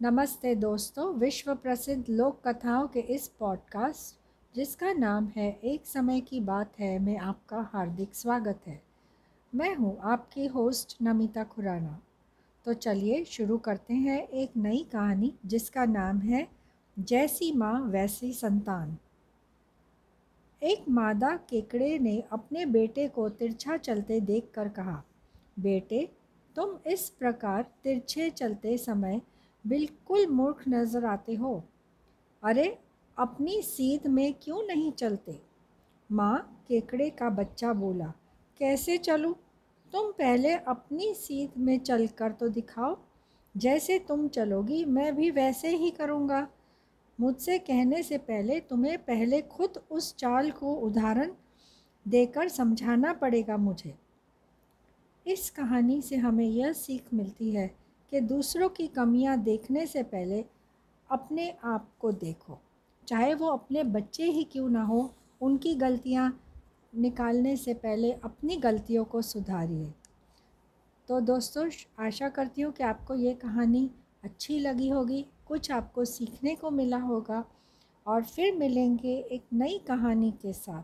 नमस्ते दोस्तों विश्व प्रसिद्ध लोक कथाओं के इस पॉडकास्ट जिसका नाम है एक समय की बात है, मैं आपका हार्दिक स्वागत है। मैं हूँ आपकी होस्ट नमिता खुराना। तो चलिए शुरू करते हैं एक नई कहानी, जिसका नाम है जैसी माँ, वैसी संतान। एक मादा केकड़े ने अपने बेटे को तिरछा चलते देखकर कहा, बेटे, तुम इस प्रकार तिरछे चलते समय बिल्कुल मूर्ख नज़र आते हो। अरे, अपनी सीध में क्यों नहीं चलते? माँ केकड़े का बच्चा बोला, कैसे चलूँ? तुम पहले अपनी सीध में चल कर तो दिखाओ। जैसे तुम चलोगी, मैं भी वैसे ही करूँगा। मुझसे कहने से पहले तुम्हें पहले खुद उस चाल को उदाहरण देकर समझाना पड़ेगा मुझे। इस कहानी से हमें यह सीख मिलती है कि दूसरों की कमियाँ देखने से पहले अपने आप को देखो। चाहे वो अपने बच्चे ही क्यों ना हो, उनकी गलतियाँ निकालने से पहले अपनी गलतियों को सुधारिए। तो दोस्तों, आशा करती हूँ कि आपको ये कहानी अच्छी लगी होगी, कुछ आपको सीखने को मिला होगा, और फिर मिलेंगे एक नई कहानी के साथ।